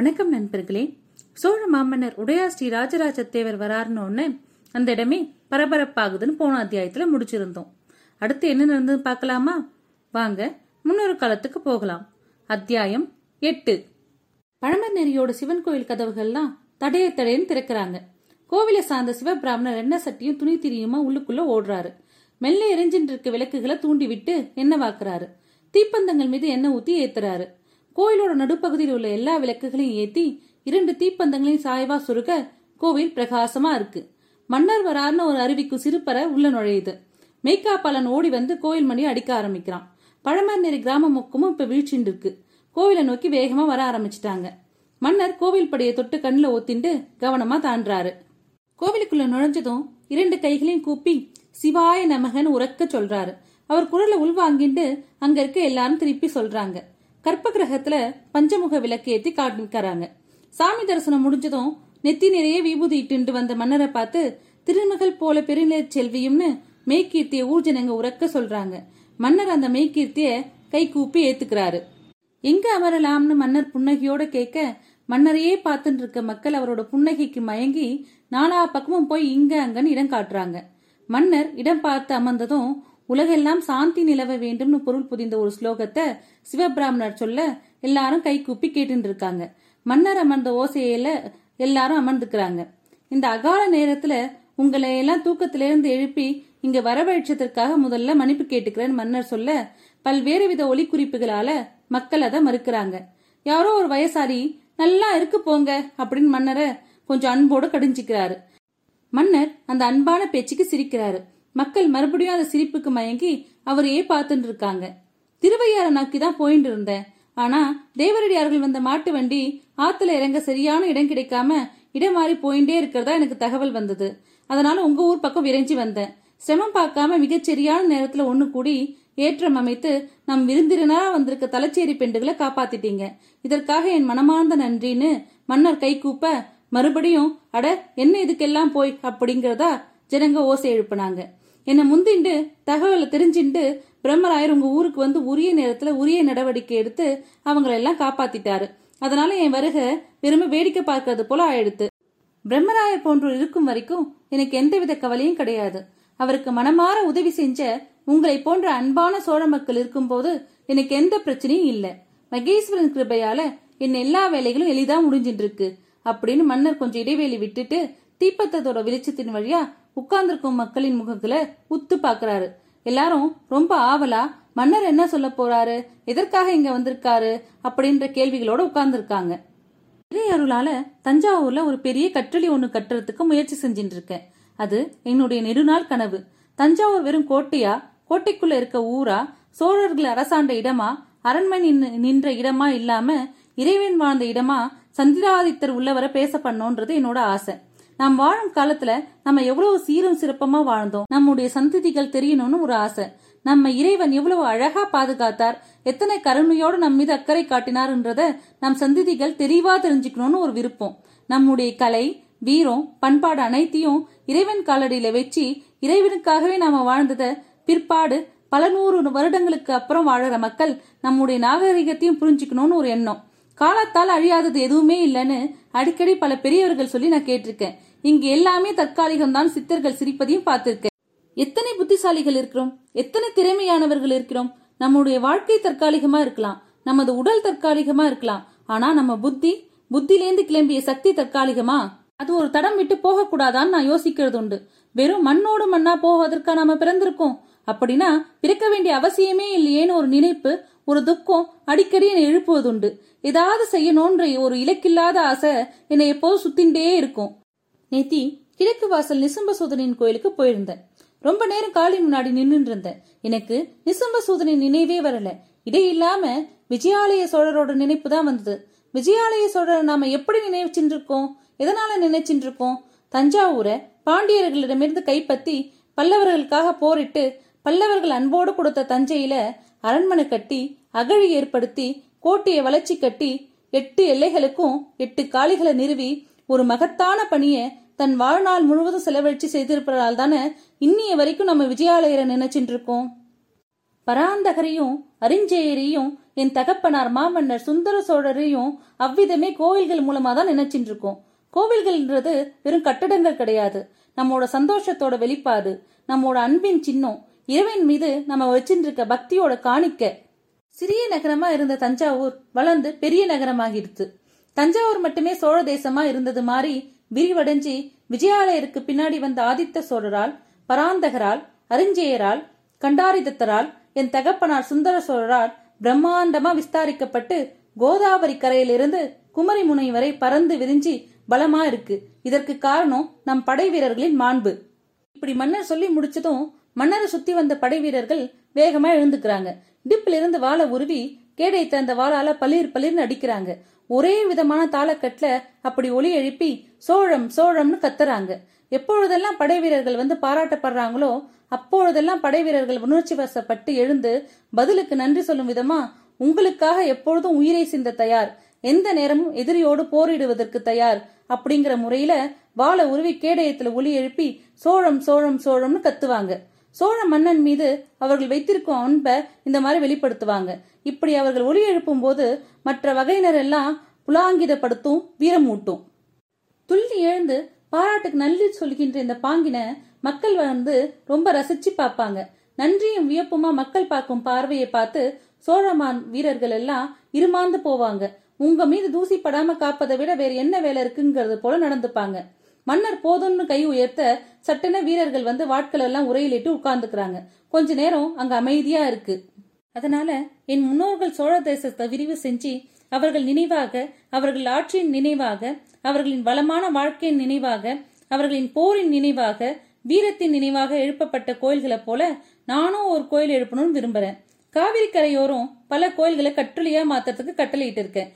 வணக்கம் நண்பர்களே. சோழ மாமன்னர் உடையா ஸ்ரீ ராஜராஜ தேவர் வராருன்னு அந்த இடமே பரபரப்பாகுதுன்னு போன அத்தியாயத்துல முடிச்சிருந்தோம். அடுத்து என்ன நடந்தது பார்க்கலாமா? வாங்க முன்னொரு காலத்துக்கு போகலாம். அத்தியாயம் எட்டு. பழமர் நெறியோட சிவன் கோயில் கதவுகள்லாம் தடைய தடையன்னு திறக்கிறாங்க. கோவிலை சார்ந்த சிவபிராமணர் எண்ணெய் சட்டியும் துணி திரியுமா உள்ளுக்குள்ள ஓடுறாரு. மெல்ல எரிஞ்சிட்டு இருக்க விளக்குகளை தூண்டி விட்டு எண்ணெய் வாக்குறாரு. தீப்பந்தங்கள் மீது எண்ணெய் ஊத்தி ஏத்துறாரு. கோயிலோட நடுப்பகுதியில் உள்ள எல்லா விளக்குகளையும் ஏத்தி இரண்டு தீப்பந்தங்களையும் சாய்வா சுருக்க கோவில் பிரகாசமா இருக்கு. மன்னர் வரார்னு ஒரு அருவிக்கு சிறுப்பற உள்ள நுழையுது. மெய்க்காப்பாளன் ஓடி வந்து கோயில் மணி அடிக்க ஆரம்பிக்கிறான். பழமர்நெறி கிராம முக்கமும் இப்ப வீழ்ச்சின்னு இருக்கு. கோவிலை நோக்கி வேகமா வர ஆரம்பிச்சிட்டாங்க. மன்னர் கோவில் படியை தொட்டு கண்ணில் ஒத்திண்டு கவனமா தாண்டாரு கோவிலுக்குள்ள நுழைஞ்சதும் இரண்டு கைகளையும் கூப்பி சிவாய நமகன்னு உறக்க சொல்றாரு. அவர் குரலை உள்வாங்கிட்டு அங்க இருக்க எல்லாரும் திருப்பி சொல்றாங்க. கற்ப கிரகத்துல பஞ்சமுக விளக்கு ஏத்தி காண்பிக்கிறாங்க. சாமி தரிசனம் முடிஞ்சதும் நெத்தி நிறைய விபூதி இட்டு வந்த மன்னரை பார்த்து திருமகள் போல பெருநிலை செல்வியும்னு மெய்கீர்த்திய ஊர்ஜனங்க உறக்க சொல்றாங்க. மன்னர் அந்த மெய்கீர்த்திய கை கூப்பி ஏத்துக்கிறாரு. எங்க அமரலாம்னு மன்னர் புன்னகையோட கேட்க மன்னரையே பார்த்துட்டு இருக்க மக்கள் அவரோட புன்னகைக்கு மயங்கி நாலா பக்கமும் போய் இங்க அங்கன்னு இடம் காட்டுறாங்க. மன்னர் இடம் பார்த்து அமர்ந்ததும் உலகெல்லாம் சாந்தி நிலவ வேண்டும்னு பொருள் புதிந்த ஒரு ஸ்லோகத்தை சிவபிராமணர் சொல்ல எல்லாரும் கை கூப்பி கேட்டு இருக்காங்க மன்னர் அமர்ந்த ஓசையில எல்லாரும் அமர்ந்துக்கிறாங்க. இந்த அகால நேரத்துல உங்களை எல்லாம் தூக்கத்திலிருந்து எழுப்பி இங்க வரவழைச்சதற்காக முதல்ல மன்னிப்பு கேட்டுக்கிறேன் மன்னர் சொல்ல பல்வேறு வித ஒலி குறிப்புகளால மக்கள் அதை மறுக்கிறாங்க. யாரோ ஒரு வயசாரி நல்லா இருக்கு போங்க அப்படின்னு மன்னரை கொஞ்சம் அன்போடு கடிஞ்சிக்கிறாரு. மன்னர் அந்த அன்பான பேச்சுக்கு சிரிக்கிறாரு. மக்கள் மறுபடியும் அந்த சிரிப்புக்கு மயங்கி அவரையே பார்த்துட்டு இருக்காங்க திருவையார நோக்கி தான் போயிட்டு இருந்தேன் ஆனா தேவரடியார்கள் வந்த மாட்டு வண்டி ஆத்துல இறங்க சரியான இடம் கிடைக்காம இடம் மாறி போயிட்டே இருக்கிறதா எனக்கு தகவல் வந்தது. அதனால உங்க ஊர் பக்கம் விரைஞ்சி வந்தேன். சிரமம் பார்க்காம மிகச்சரியான நேரத்துல ஒண்ணு கூடி ஏற்றம் அமைத்து நம் விருந்தினரா வந்திருக்க தலைச்சேரி பெண்டுகளை காப்பாத்திட்டீங்க. இதற்காக என் மனமார்ந்த நன்றின்னு மன்னர் கை கூப்ப மறுபடியும் அட என்ன இதுக்கெல்லாம் போய்? அப்படிங்கறதா ஜனங்க ஓசை எழுப்புனாங்க. என்னை முந்திண்டு தகவலை தெரிஞ்சுண்டு பிரம்மராயர் உங்க ஊருக்கு வந்து உரிய நேரத்துல உரிய நடவடிக்கை எடுத்து அவங்கள எல்லாம் காப்பாத்திட்டாரு. அதனால என் வருகை வெறும வேடிக்கை பார்க்கறது போல ஆயிடுத்து. பிரம்மராயர் போன்றோர் இருக்கும் வரைக்கும் எனக்கு எந்தவித கவலையும் கிடையாது. அவருக்கு மனமாற உதவி செஞ்ச உங்களை போன்ற அன்பான சோழ மக்கள் இருக்கும்போது எனக்கு எந்த பிரச்சனையும் இல்லை. மகேஸ்வரன் கிருபையால என் எல்லா வேலைகளும் எளிதா முடிஞ்சிட்டு இருக்கு அப்படின்னு மன்னர் கொஞ்சம் இடைவெளி விட்டுட்டு தீப்பத்தத்தோட வெளிச்சத்தின் வழியா உட்கார்ந்திருக்கும் மக்களின் முகத்துல உத்து பாக்குறாரு. எல்லாரும் ரொம்ப ஆவலா மன்னர் என்ன சொல்ல போறாரு எதற்காக இங்க வந்திருக்காரு அப்படின்ற கேள்விகளோட உட்கார்ந்துருக்காங்க. இறை அருளால தஞ்சாவூர்ல ஒரு பெரிய கற்றளி ஒண்ணு கட்டுறதுக்கு முயற்சி செஞ்சுட்டு இருக்கேன் அது என்னுடைய நெடுநாள் கனவு. தஞ்சாவூர் வெறும் கோட்டையா கோட்டைக்குள்ள இருக்க ஊரா சோழர்கள் அரசாண்ட இடமா அரண்மனை நின்ற இடமா இல்லாம இறைவன் வாழ்ந்த இடமா சந்திராதித்தர் உள்ளவரை பேச பண்ணோன்றது என்னோட ஆசை. நாம் வாழும் காலத்துல நம்ம எவ்வளவு சீரும் சிறப்பமா வாழ்ந்தோம். நம்முடைய சந்ததிகள் தெரியணும்னு ஒரு ஆசை. நம்ம இறைவன் எவ்வளவு அழகா பாதுகாத்தார். எத்தனை கருணையோடு நம் மீது அக்கறை காட்டினார்ன்றத நம் சந்ததிகள் தெளிவா தெரிஞ்சுக்கணும்னு ஒரு விருப்பம். நம்முடைய கலை வீரம் பண்பாடு அனைத்தையும் இறைவன் காலடியில வச்சு இறைவனுக்காகவே நாம வாழ்ந்தத பிற்பாடு பல நூறு வருடங்களுக்கு அப்புறம் வாழற மக்கள் நம்முடைய நாகரிகத்தையும் புரிஞ்சுக்கணும்னு ஒரு எண்ணம். காலத்தால் அழியாதது எதுவுமே இல்லைன்னு அடிக்கடி பல பெரியவர்கள் சொல்லி நான் கேட்டிருக்கேன். இங்கு எல்லாமே தற்காலிகம் தான் சித்தர்கள் சிரிப்பதையும் பார்த்திருக்கேன். எத்தனை புத்திசாலிகள் இருக்கிறோம்? எத்தனை திறமையானவர்கள் இருக்கிறோம்? நம்முடைய வாழ்க்கை தற்காலிகமா இருக்கலாம். நமது உடல் தற்காலிகமா இருக்கலாம். ஆனா நம்ம புத்தி புத்திலேந்து கிளம்பிய சக்தி தற்காலிகமா? அது ஒரு தடம் விட்டு போக கூடாதான்னு நான் யோசிக்கிறது உண்டு வெறும் மண்ணோடு மண்ணா போவதற்கா நாம பிறந்திருக்கோம்? அப்படின்னா பிறக்க வேண்டிய அவசியமே இல்லையேன்னு ஒரு நினைப்பு ஒரு துக்கம் அடிக்கடி என்னை எழுப்புவதுண்டு. ஏதாவது செய்யணும்ன்ற ஒரு இலக்கில்லாத ஆசை என்னை எப்போதும் சுத்தின்டே இருக்கும். நேத்தி கிழக்கு வாசல் நிசம்ப சூதனின் கோயிலுக்கு போயிருந்தேன். ரொம்ப நேரம் காலி முன்னாடி நின்று இருந்தேன் எனக்கு நிசம்ப சூதனின் நினைவே வரல. இடையில்லாம விஜயாலய சோழரோட நினைப்பு தான் வந்தது. விஜயாலய சோழரை நாம எப்படி நினைச்சுட்டு இருக்கோம் எதனால நினைச்சுட்டு இருக்கோம் தஞ்சாவூரை பாண்டியர்களிடமிருந்து கைப்பற்றி பல்லவர்களுக்காக போரிட்டு பல்லவர்கள் அன்போடு கொடுத்த தஞ்சையில அரண்மனை கட்டி அகழி ஏற்படுத்தி கோட்டையை வளர்ச்சி கட்டி எட்டு எல்லைகளுக்கும் எட்டு காளிகளை நிறுவி ஒரு மகத்தான பணியை தன் வாழ்நாள் முழுவதும் செலவழிச்சு செய்திருப்பதால் தானே இன்னிய வரைக்கும் நம்ம விஜயாலயரை நினைச்சிட்டு இருக்கோம் பராந்தகரையும் அரிஞ்சேயரையும் என் தகப்பனார் மாமன்னர் சுந்தர சோழரையும் அவ்விதமே கோவில்கள் மூலமா தான் நினைச்சிட்டு இருக்கோம் கோவில்கள்ன்றது வெறும் கட்டடங்கள் கிடையாது. நம்மோட சந்தோஷத்தோட வெளிப்பாடு நம்மோட அன்பின் சின்னம் இறைவன் மீது நம்ம வச்சிருக்க பக்தியோட காணிக்க. சிறிய நகரமா இருந்த தஞ்சாவூர் வளர்ந்து பெரிய நகரமாகிடுது தஞ்சாவூர் மட்டுமே சோழ தேசமா இருந்தது மாதிரி விரிவடைஞ்சு விஜயாலயருக்கு பின்னாடி வந்த ஆதித்த சோழரால் பராந்தகரால் அரிஞ்சேயரால் கண்டாரிதத்தரால் என் தகப்பனார் சுந்தர சோழரால் பிரம்மாண்டமா விஸ்தாரிக்கப்பட்டு கோதாவரி கரையிலிருந்து குமரி முனை வரை பறந்து விரிஞ்சி பலமா இருக்கு. இதற்கு காரணம் நம் படை வீரர்களின் மாண்பு. இப்படி மன்னர் சொல்லி முடிச்சதும் மன்னரை சுத்தி வந்த படை வீரர்கள் வேகமா எழுந்துக்கிறாங்க. இடுப்பிலிருந்து வாழை உருவி கேடைத்த திறந்த வாளால பளிர் பளிர்னு அடிக்கிறாங்க. ஒரே விதமான தாளக்கட்டில் அப்படி ஒலி எழுப்பி சோழம் சோழம்னு கத்துறாங்க. எப்பொழுதெல்லாம் படை வீரர்கள் வந்து பாராட்டப்படுறாங்களோ அப்பொழுதெல்லாம் படை வீரர்கள் உணர்ச்சி வசப்பட்டு எழுந்து பதிலுக்கு நன்றி சொல்லும் விதமா உங்களுக்காக எப்பொழுதும் உயிரை சிந்த தயார் எந்த நேரமும் எதிரியோடு போரிடுவதற்கு தயார் அப்படிங்கிற முறையில வாழை உருவி கேடயத்துல ஒலி எழுப்பி சோழம் சோழம் சோழம்னு கத்துவாங்க. சோழ மன்னன் மீது அவர்கள் வைத்திருக்கும் அன்பை இந்த மாதிரி வெளிப்படுத்துவாங்க. இப்படி அவர்கள் ஒளி எழுப்பும் போது மற்ற வகையினர் எல்லாம் புலாங்கிதப்படுத்தும் வீரமூட்டும். துள்ளி எழுந்து பாராட்டுக்கு நன்றி சொல்கின்ற இந்த பாங்கின மக்கள் வந்து ரொம்ப ரசிச்சு பார்ப்பாங்க. நன்றியும் வியப்புமா மக்கள் பார்க்கும் பார்வையை பார்த்து சோழமான் வீரர்கள் எல்லாம் இருமாந்து போவாங்க. உங்க மீது தூசி படாம காப்பதை விட வேற என்ன வேலை இருக்குங்கிறது போல நடந்துப்பாங்க. மன்னர் போதும்னு கை உயர்த்த சட்டென வீரர்கள் வந்து வாட்கள் எல்லாம் உரையிலிட்டு உட்கார்ந்துக்கிறாங்க. கொஞ்ச நேரம் அங்க அமைதியா இருக்கு. அதனால என் முன்னோர்கள் சோழ தேசத்தை விரிவு செஞ்சு அவர்கள் நினைவாக அவர்கள் ஆட்சியின் நினைவாக அவர்களின் வளமான வாழ்க்கையின் நினைவாக அவர்களின் போரின் நினைவாக வீரத்தின் நினைவாக எழுப்பப்பட்ட கோயில்களை போல நானும் ஒரு கோயில் எழுப்பணும்னு விரும்புறேன். காவிரி கரையோரம் பல கோயில்களை கட்டுளையா மாத்துறதுக்கு கட்டளையிட்டு இருக்கேன்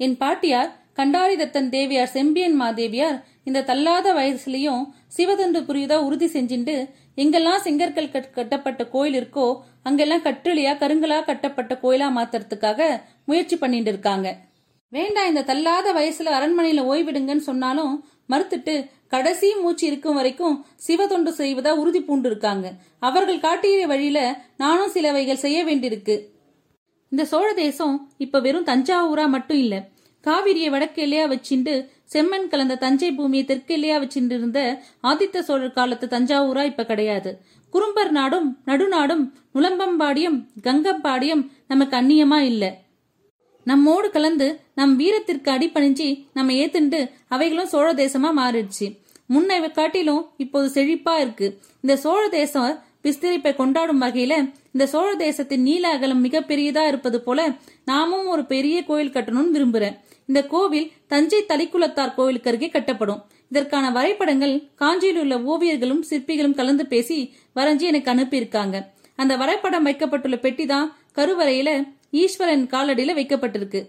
என் பாட்டியார் கண்டாரிதத்தன் தேவியார் செம்பியன் மாதேவியார் இந்த தள்ளாத வயசுலயும் சிவதொண்டு புரியுதா உறுதி செஞ்சுட்டு எங்கெல்லாம் செங்கற்கள் கட்டப்பட்ட கோயில் இருக்கோ அங்கெல்லாம் கட்டுளியா கருங்கலா கட்டப்பட்ட கோயிலா மாத்துறதுக்காக முயற்சி பண்ணிட்டு இருக்காங்க. வேண்டாம் இந்த தள்ளாத வயசுல அரண்மனையில ஓய்விடுங்கன்னு சொன்னாலும் மறுத்துட்டு கடைசி மூச்சு இருக்கும் வரைக்கும் சிவதொண்டு செய்வதா உறுதி பூண்டு இருக்காங்க அவர்கள் காட்டிய வழியில நானும் சிலவைகள் செய்ய வேண்டியிருக்கு. இந்த சோழ தேசம் இப்ப வெறும் தஞ்சாவூரா மட்டும் இல்லை. காவிரியை வடக்கு எல்லையா வச்சுண்டு செம்மண் கலந்த தஞ்சை பூமியை தெற்கு எல்லையா ஆதித்த சோழர் காலத்து தஞ்சாவூரா இப்ப கிடையாது. குறும்பர் நாடும் நடுநாடும் நுளம்பம்பாடியம் கங்கம்பாடியும் நமக்கு அந்நியமா இல்ல. நம்மோடு கலந்து நம் வீரத்திற்கு அடிபணிஞ்சு நம்ம ஏத்துண்டு அவைகளும் சோழ தேசமா மாறிடுச்சு. முன்னை காட்டிலும் இப்போது செழிப்பா இருக்கு. இந்த சோழ தேசம் விஸ்தரிப்பை கொண்டாடும் வகையில இந்த சோழ தேசத்தின் நீல அகலம் மிக பெரியதா இருப்பது போல நாமும் ஒரு பெரிய கோயில் கட்டணும்னு விரும்புறேன். இந்த கோவில் தஞ்சை தலிக்குளத்தார் கோவிலுக்கு அருகே கட்டப்படும். இதற்கான வரைபடங்கள் காஞ்சியில் உள்ள ஓவியர்களும் சிற்பிகளும் கலந்து பேசி வரைஞ்சி எனக்கு அனுப்பியிருக்காங்க. அந்த வரைபடம் வைக்கப்பட்டுள்ள பெட்டி தான் கருவறையில ஈஸ்வரன் காலடியில வைக்கப்பட்டிருக்கு.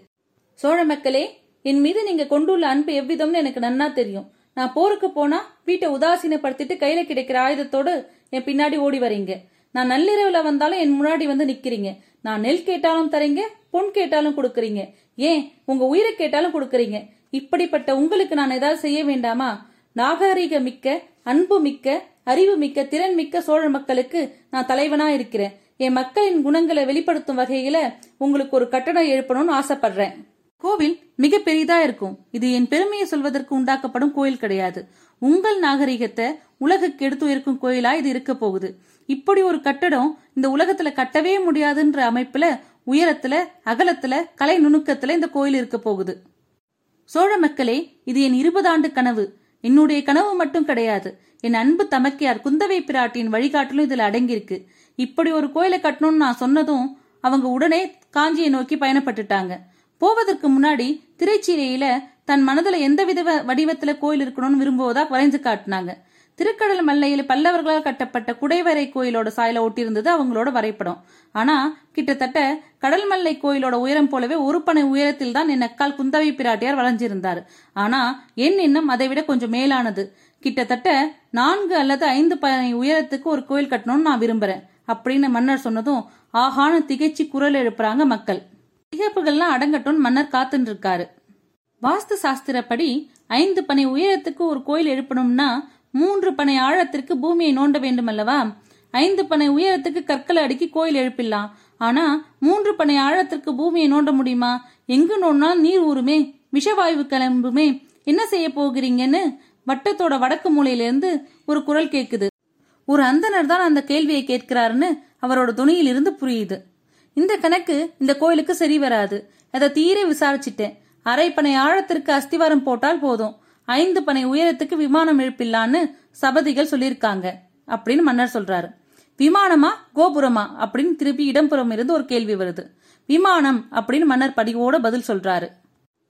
சோழ மக்களே என் மீது நீங்க கொண்டுள்ள அன்பு எவ்விதம்னு எனக்கு நன்னா தெரியும். நான் போருக்கு போனா வீட்டை உதாசீனப்படுத்திட்டு கையில கிடைக்கிற ஆயுதத்தோடு என் பின்னாடி ஓடி வரீங்க. நான் நள்ளிரவுல வந்தாலும் என் முன்னாடி வந்து நிக்கிறீங்க. நான் நெல் கேட்டாலும் தரீங்க பொன் கேட்டாலும் கொடுக்கறீங்க. ஏன்? உங்க உயிரை கேட்டாலும் கொடுக்கறீங்க. இப்படிப்பட்ட உங்களுக்கு நான் ஏதாவது செய்ய வேண்டாமா? நாகரீக மிக்க அன்பு மிக்க அறிவு மிக்க திறன் மிக்க சோழ மக்களுக்கு நான் தலைவனா இருக்கிறேன். என் மக்களின் குணங்களை வெளிப்படுத்தும் வகையில உங்களுக்கு ஒரு கட்டடம் எழுப்பணும்னு ஆசைப்படுறேன். கோவில் மிக பெரிதா இருக்கும். இது என் பெருமையை சொல்வதற்கு உண்டாக்கப்படும் கோயில் கிடையாது. உங்கள் நாகரிகத்தை உலகுக்கு எடுத்து இருக்கும் கோயிலா இது இருக்க போகுது. இப்படி ஒரு கட்டடம் இந்த உலகத்துல கட்டவே முடியாதுன்ற அமைப்புல உயரத்துல அகலத்துல கலை நுணுக்கத்துல இந்த கோயில் இருக்க போகுது. சோழ மக்களே இது என் இருபது ஆண்டு கனவு. என்னுடைய கனவு மட்டும் கிடையாது. என் அன்பு தமக்கையார் குந்தவை பிராட்டியின் வழிகாட்டலும் இதுல அடங்கியிருக்கு. இப்படி ஒரு கோயிலை கட்டணும்னு நான் சொன்னதும் அவங்க உடனே காஞ்சியை நோக்கி பயணப்பட்டுட்டாங்க. போவதற்கு முன்னாடி திரைச்சீலையில தன் மனதுல எந்த வித வடிவத்துல கோயில் இருக்கணும்னு விரும்புவதா வரைஞ்சு காட்டினாங்க. திருக்கடல் மல்லையில் பல்லவர்களால் கட்டப்பட்ட குடைவரை கோயிலோட சாயல ஒட்டியிருந்தது அவங்களோட வரைபடம். ஆனா கிட்டத்தட்ட கடல் மல்லை கோயிலோட உயரம் போலவே ஒரு பனை உயரத்தில் தான் என் அக்கால் குந்தவை பிராட்டியார் வளைஞ்சிருந்தார் ஆனா என் எண்ணம் அதை விட கொஞ்சம் மேலானது. கிட்டத்தட்ட நான்கு அல்லது ஐந்து பனை உயரத்துக்கு ஒரு கோயில் கட்டணும்னு நான் விரும்புறேன் அப்படின்னு மன்னர் சொன்னதும் ஆகான திகைச்சி குரல் எழுப்புறாங்க மக்கள். திகைப்புகள்லாம் அடங்கட்டும்னு மன்னர் காத்துட்டு இருக்காரு. வாஸ்து சாஸ்திரப்படி ஐந்து பனை உயரத்துக்கு ஒரு கோயில் எழுப்பணும்னா மூன்று பனை ஆழத்திற்கு பூமியை நோண்ட வேண்டும் அல்லவா ஐந்து பனை உயரத்துக்கு கற்களை அடுக்கி கோயில் எழுப்பிடலாம் ஆனா மூன்று பனை ஆழத்திற்கு பூமியை நோண்ட முடியுமா? எங்கு நோண்டினால் நீர் ஊறுமே விஷவாயு கிளம்புமே. என்ன செய்ய போகிறீங்கன்னு வட்டத்தோட வடக்கு மூலையிலிருந்து ஒரு குரல் கேக்குது. ஒரு அந்தனர் தான் அந்த கேள்வியை கேட்கிறாருன்னு அவரோட துணியில் இருந்து புரியுது. இந்த கணக்கு இந்த கோயிலுக்கு சரி வராது. அதை தீர விசாரிச்சிட்டேன். அரைப்பனை ஆழத்திற்கு அஸ்திவாரம் போட்டால் போதும். ஐந்து பனை உயரத்துக்கு விமானம் எழுப்பிடலான்னு சபதிகள் சொல்லியிருக்காங்க அப்படின்னு மன்னர் சொல்றாரு. விமானமா கோபுரமா அப்படின்னு திருப்பி இடம்புறம் இருந்து ஒரு கேள்வி வருது. விமானம் அப்படின்னு மன்னர் படிவோட பதில் சொல்றாரு.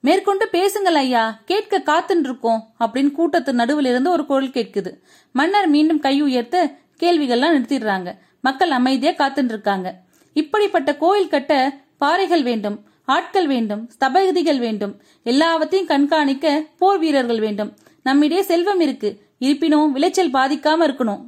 மேற்கொண்டு பேசுங்கள் ஐயா கேட்க காத்துன்னு இருக்கோம் அப்படின்னு கூட்டத்து நடுவில் இருந்து ஒரு குரல் கேட்குது. மன்னர் மீண்டும் கை உயர்த்து கேள்விகள்லாம் நிறுத்திடுறாங்க. மக்கள் அமைதியா காத்துன்னு இருக்காங்க இப்படிப்பட்ட கோயில் கட்ட பாறைகள் வேண்டும். ஆட்கள் வேண்டும் ஸ்தபகதிகள் வேண்டும். எல்லாவற்றையும் கண்காணிக்க போர் வீரர்கள் வேண்டும். நம்மிடையே செல்வம் இருக்கு. இருப்பினும் விளைச்சல் பாதிக்காம இருக்கணும்.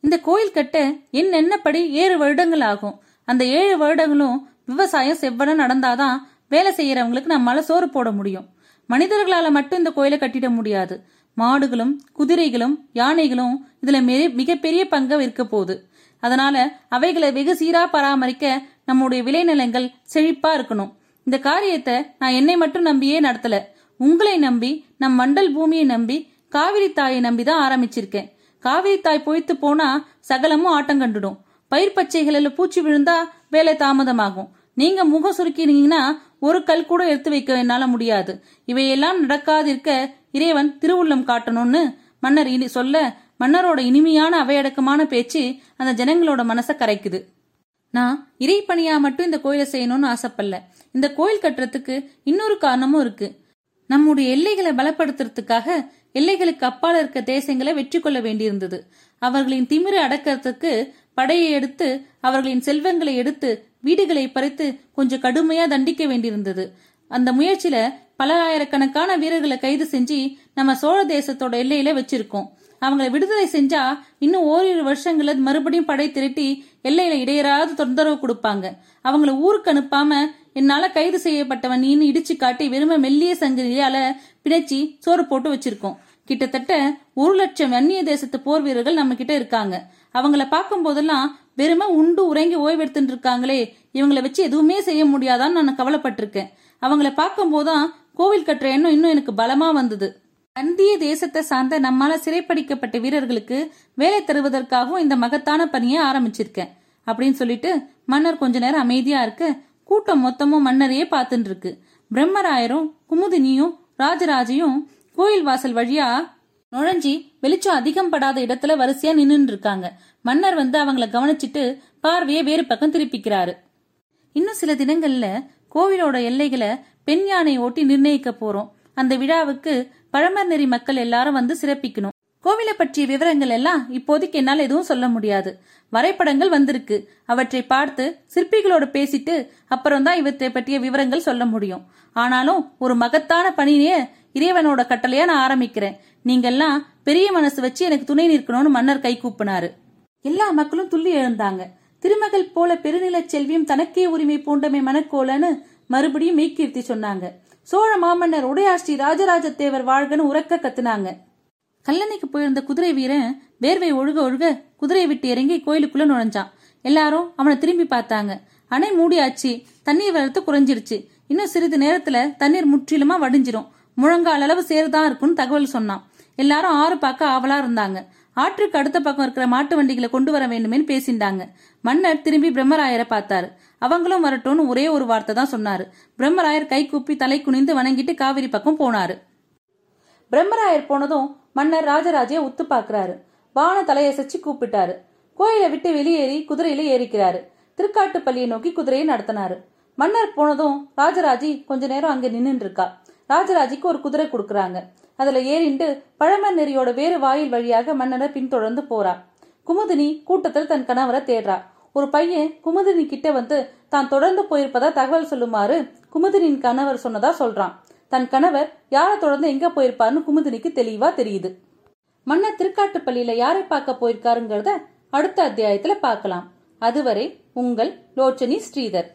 இந்த கோயில் கட்ட என்னென்னப்படி ஏழு வருடங்கள் ஆகும். அந்த ஏழு வருடங்களும் விவசாயம் செவ்வன நடந்தாதான் வேலை செய்யறவங்களுக்கு நம்மளால சோறு போட முடியும். மனிதர்களால மட்டும் இந்த கோயிலை கட்டிட முடியாது. மாடுகளும் குதிரைகளும் யானைகளும் இதுல மிகப்பெரிய பங்கு இருக்க போகுது. அதனால அவைகளை வெகு சீரா பராமரிக்க நம்முடைய விளைநிலங்கள் செழிப்பா இருக்கணும். இந்த காரியத்தை நான் என்னை மட்டும் நம்பியே நடத்தல. உங்களை நம்பி நம் மண்டல் பூமியை நம்பி காவிரி தாயை நம்பி தான் ஆரம்பிச்சிருக்கேன். காவிரி தாய் பொய்த்து போனா சகலமும் ஆட்டம் கண்டுடும். பயிர் பச்சைகளில் பூச்சி விழுந்தா வேலை தாமதமாகும். நீங்க முகம் சுருக்கினீங்கன்னா ஒரு கல் கூட எடுத்து வைக்க என்னால முடியாது. இவையெல்லாம் நடக்காதிருக்க இறைவன் திருவுள்ளம் காட்டணும்னு மன்னர் இனி சொல்ல மன்னரோட இனிமையான அவையடக்கமான பேச்சு அந்த ஜனங்களோட மனசை கரைக்குது. நான் இறைப்பணியா மட்டும் இந்த கோயிலை செய்யணும்னு ஆசைப்படல. இந்த கோயில் கட்டுறதுக்கு இன்னொரு காரணமும் இருக்கு. நம்முடைய எல்லைகளை பலப்படுத்துறதுக்காக எல்லைகளுக்கு அப்பால் இருக்க தேசங்களை வெற்றி கொள்ள வேண்டியிருந்தது. அவர்களின் திமிரை அடக்கிறதுக்கு படையை எடுத்து அவர்களின் செல்வங்களை எடுத்து வீடுகளை பறித்து கொஞ்சம் கடுமையா தண்டிக்க வேண்டியிருந்தது. அந்த முயற்சியில பல ஆயிரக்கணக்கான வீரர்களை கைது செஞ்சு நம்ம சோழ தேசத்தோட எல்லையில வச்சிருக்கோம். அவங்களை விடுதலை செஞ்சா இன்னும் ஓரிரு வருஷங்களில் மறுபடியும் படை திரட்டி எல்லையில இடையராது தொந்தரவு கொடுப்பாங்க. அவங்கள ஊருக்கு அனுப்பாம என்னால கைது செய்யப்பட்டவன் நீன்னு இடிச்சு காட்டி வெறும மெல்லிய சங்கிலியால பிணைச்சி சோறு போட்டு வச்சிருக்கோம். கிட்டத்தட்ட ஒரு லட்சம் அந்நிய தேசத்து போர் வீரர்கள் நம்ம கிட்ட இருக்காங்க. அவங்கள பார்க்கும் போதெல்லாம் வெறும உண்டு உறங்கி ஓய்வெடுத்துட்டு இருக்காங்களே. இவங்களை வச்சு எதுவுமே செய்ய முடியாதான்னு நான் கவலைப்பட்டிருக்கேன். அவங்கள பார்க்கும் போதான் கோவில் கட்டுற எண்ணம் இன்னும் எனக்கு பலமா வந்தது. அந்திய தேசத்தை சார்ந்த நம்மால சிறைப்படிக்கப்பட்ட வீரர்களுக்கு வேலை தருவதற்காகவும் இந்த மகத்தான பணியை ஆரம்பிச்சிருக்கேன் அப்படின்னு சொல்லிட்டு மன்னர் கொஞ்ச நேரம் அமைதியா இருக்க கூட்டம் மொத்தமும் மன்னரையே பார்த்துட்டு இருக்கு. பிரம்மராயரும் குமுதினியும் ராஜராஜையும் கோயில் வாசல் வழியா நுழைஞ்சி வெளிச்சம் அதிகம் படாத இடத்துல வரிசையா நின்னுட்டு இருக்காங்க. மன்னர் வந்து அவங்கள கவனிச்சிட்டு பார்வையை வேறு பக்கம் திருப்பிக்கிறாரு. இன்னும் சில தினங்கள்ல கோவிலோட எல்லைகளை பெண் யானை ஓட்டி நிர்ணயிக்க போறோம். அந்த விழாவுக்கு பழமர் நெறி மக்கள் எல்லாரும் வந்து சிறப்பிக்கணும். கோவிலை பற்றிய விவரங்கள் எல்லாம் இப்போதைக்கு என்னால் எதுவும் சொல்ல முடியாது. வரைபடங்கள் வந்திருக்கு. அவற்றை பார்த்து சிற்பிகளோட பேசிட்டு அப்புறம் தான் இவற்றை பற்றிய விவரங்கள் சொல்ல முடியும். ஆனாலும் ஒரு மகத்தான பணியை இறைவனோட கட்டளையா நான் ஆரம்பிக்கிறேன். நீங்கெல்லாம் பெரிய மனசு வச்சு எனக்கு துணை நிற்கணும்னு மன்னர் கை கூப்பினாரு. எல்லா மக்களும் துள்ளி எழுந்தாங்க. திருமகள் போல பெருநிலச் செல்வியும் தனக்கே உரிமை பூண்டமை மனக்கோலன்னு மறுபடியும் மெய்கீர்த்தி சொன்னாங்க. சோழ மாமன்னர் உடையாஸ்ரீ ராஜராஜ தேவர் வாழ்கன்னு உறக்க கத்துனாங்க. கல்லணைக்கு போயிருந்த குதிரை வீரன் வேர்வை ஒழுக ஒழுக குதிரையை விட்டு இறங்கி கோயிலுக்குள்ள நுழைஞ்சான். எல்லாரும் அவனை திரும்பி பார்த்தாங்க. அணை மூடியாச்சு தண்ணீர் வரத்து குறைஞ்சிருச்சு. இன்னும் சிறிது நேரத்துல தண்ணீர் முற்றிலுமா வடிஞ்சிரும். முழங்கால் அளவு சேருதான் இருக்கும்னு தகவல் சொன்னான். எல்லாரும் ஆறு பார்க்க ஆவலா இருந்தாங்க. ஆற்றுக்கு அடுத்த பக்கம் இருக்கிற மாட்டு வண்டிகளை கொண்டு வர வேண்டுமேன்னு பேசிண்டாங்க. மன்னர் திரும்பி பிரம்மராயரை பார்த்தாரு. அவங்களும் வரட்டும்னு ஒரே ஒரு வார்த்தை தான் சொன்னாரு. பிரம்மராயர் கை கூப்பி தலை குனிந்து வணங்கிட்டு காவிரி பக்கம் போனாரு. பிரம்மராயர் போனதும் மன்னர் ராஜராஜைய உத்து பாக்குறாரு வான தலையசைச்சு கூப்பிட்டாரு. கோயிலை விட்டு வெளியேறி குதிரையில ஏறிக்கிறாரு. திருக்காட்டுப்பள்ளியை நோக்கி குதிரையை நடத்தினாரு. மன்னர் போனதும் ராஜராஜி கொஞ்ச நேரம் அங்க நின்னுட்டு இருக்கா. ராஜராஜிக்கு ஒரு குதிரை கொடுக்கறாங்க. அதுல ஏறிண்டு பழமர் நெறியோட வேறு வாயில் வழியாக மன்னரை பின்தொடர்ந்து போறா குமுதினி கூட்டத்தில் தன் கணவரை தேடுறா. ஒரு பையன் குமுதினி கிட்ட வந்து தான் தொடர்ந்து போயிருப்பதா தகவல் சொல்லுமாறு குமுதினின் கணவர் சொன்னதா சொல்றான். தன் கணவர் யாரை தொடர்ந்து எங்க போயிருப்பாருன்னு குமுதினிக்கு தெளிவா தெரியுது. மன்னர் திருக்காட்டுப்பள்ளியில யாரை பார்க்க போயிருக்காருங்கிறத அடுத்த அத்தியாயத்துல பார்க்கலாம். அதுவரை உங்கள் லோச்சனி ஸ்ரீதர்.